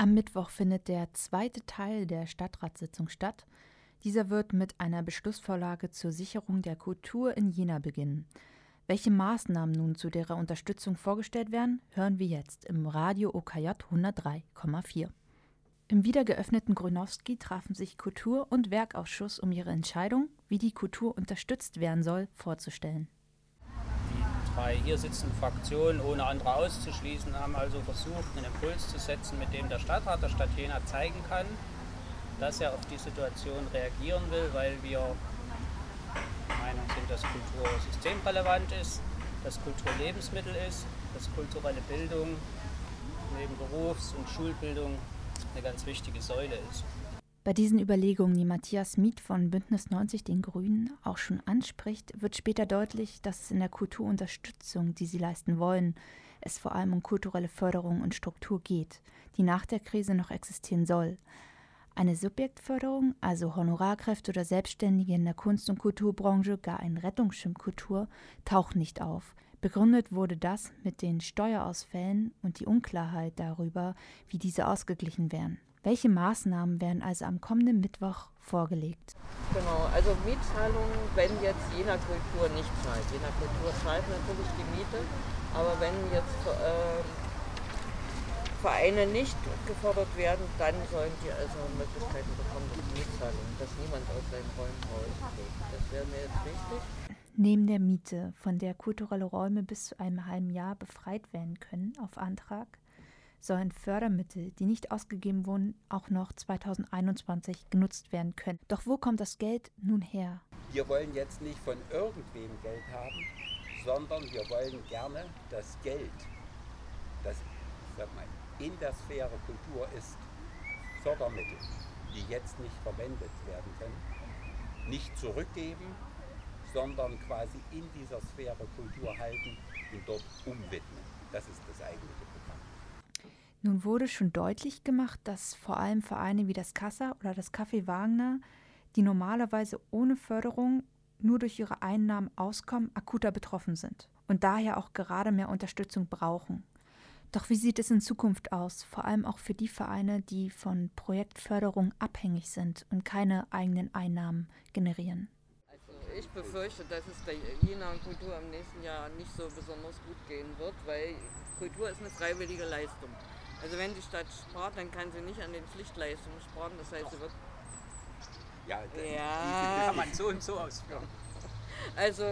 Am Mittwoch findet der zweite Teil der Stadtratssitzung statt. Dieser wird mit einer Beschlussvorlage zur Sicherung der Kultur in Jena beginnen. Welche Maßnahmen nun zu deren Unterstützung vorgestellt werden, hören wir jetzt im Radio OKJ 103,4. Im wiedergeöffneten Grünowski trafen sich Kultur- und Werkausschuss, um ihre Entscheidung, wie die Kultur unterstützt werden soll, vorzustellen drei hier sitzenden Fraktionen, ohne andere auszuschließen, haben also versucht, einen Impuls zu setzen, mit dem der Stadtrat der Stadt Jena zeigen kann, dass er auf die Situation reagieren will, weil wir der Meinung sind, dass Kultur systemrelevant ist, dass Kultur Lebensmittel ist, dass kulturelle Bildung neben Berufs- und Schulbildung eine ganz wichtige Säule ist. Bei diesen Überlegungen, die Matthias Miet von Bündnis 90 Den Grünen auch schon anspricht, wird später deutlich, dass es in der Kulturunterstützung, die sie leisten wollen, es vor allem um kulturelle Förderung und Struktur geht, die nach der Krise noch existieren soll. Eine Subjektförderung, also Honorarkräfte oder Selbstständige in der Kunst- und Kulturbranche, gar ein Rettungsschirm Kultur, taucht nicht auf. Begründet wurde das mit den Steuerausfällen und die Unklarheit darüber, wie diese ausgeglichen werden. Welche Maßnahmen werden also am kommenden Mittwoch vorgelegt? Genau, also Mietzahlungen, wenn jetzt Jena Kultur nicht zahlt. Jena Kultur zahlt natürlich die Miete, aber wenn jetzt äh, Vereine nicht gefordert werden, dann sollen die also Möglichkeiten bekommen, die Mietzahlungen, dass niemand aus seinen Räumen rausgeht. Das wäre mir jetzt wichtig. Neben der Miete, von der kulturelle Räume bis zu einem halben Jahr befreit werden können auf Antrag, sollen Fördermittel, die nicht ausgegeben wurden, auch noch 2021 genutzt werden können. Doch wo kommt das Geld nun her? Wir wollen jetzt nicht von irgendwem Geld haben, sondern wir wollen gerne das Geld, das sag mal, in der Sphäre Kultur ist, Fördermittel, die jetzt nicht verwendet werden können, nicht zurückgeben, sondern quasi in dieser Sphäre Kultur halten und dort umwidmen. Das ist das eigentliche Programm. Nun wurde schon deutlich gemacht, dass vor allem Vereine wie das Kassa oder das Café Wagner, die normalerweise ohne Förderung nur durch ihre Einnahmen auskommen, akuter betroffen sind und daher auch gerade mehr Unterstützung brauchen. Doch wie sieht es in Zukunft aus, vor allem auch für die Vereine, die von Projektförderung abhängig sind und keine eigenen Einnahmen generieren? Also ich befürchte, dass es der Jena und Kultur im nächsten Jahr nicht so besonders gut gehen wird, weil Kultur ist eine freiwillige Leistung. Also wenn die Stadt spart, dann kann sie nicht an den Pflichtleistungen sparen. Das heißt, sie wird. Ja, Ja. diese kann man so und so ausführen. Also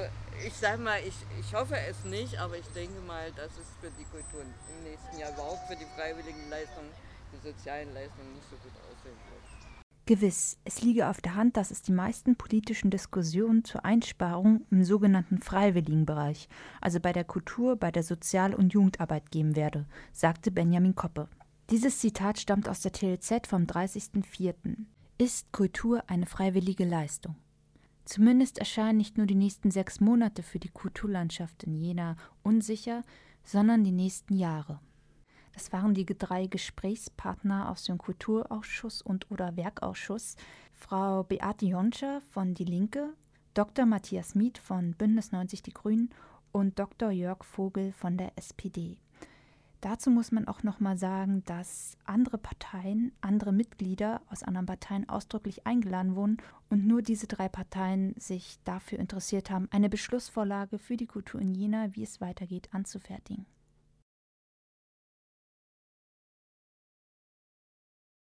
ich sag mal, ich, ich hoffe es nicht, aber ich denke mal, dass es für die Kultur im nächsten Jahr überhaupt für die freiwilligen Leistungen, die sozialen Leistungen nicht so gut aussehen wird. Gewiss, es liege auf der Hand, dass es die meisten politischen Diskussionen zur Einsparung im sogenannten Freiwilligenbereich, also bei der Kultur, bei der Sozial- und Jugendarbeit geben werde, sagte Benjamin Koppe. Dieses Zitat stammt aus der TLZ vom 30.04. Ist Kultur eine freiwillige Leistung? Zumindest erscheinen nicht nur die nächsten sechs Monate für die Kulturlandschaft in Jena unsicher, sondern die nächsten Jahre. Das waren die drei Gesprächspartner aus dem Kulturausschuss und oder Werkausschuss, Frau Beate Jonscher von Die Linke, Dr. Matthias Miet von Bündnis 90 Die Grünen und Dr. Jörg Vogel von der SPD. Dazu muss man auch noch mal sagen, dass andere Parteien, andere Mitglieder aus anderen Parteien ausdrücklich eingeladen wurden und nur diese drei Parteien sich dafür interessiert haben, eine Beschlussvorlage für die Kultur in Jena, wie es weitergeht, anzufertigen.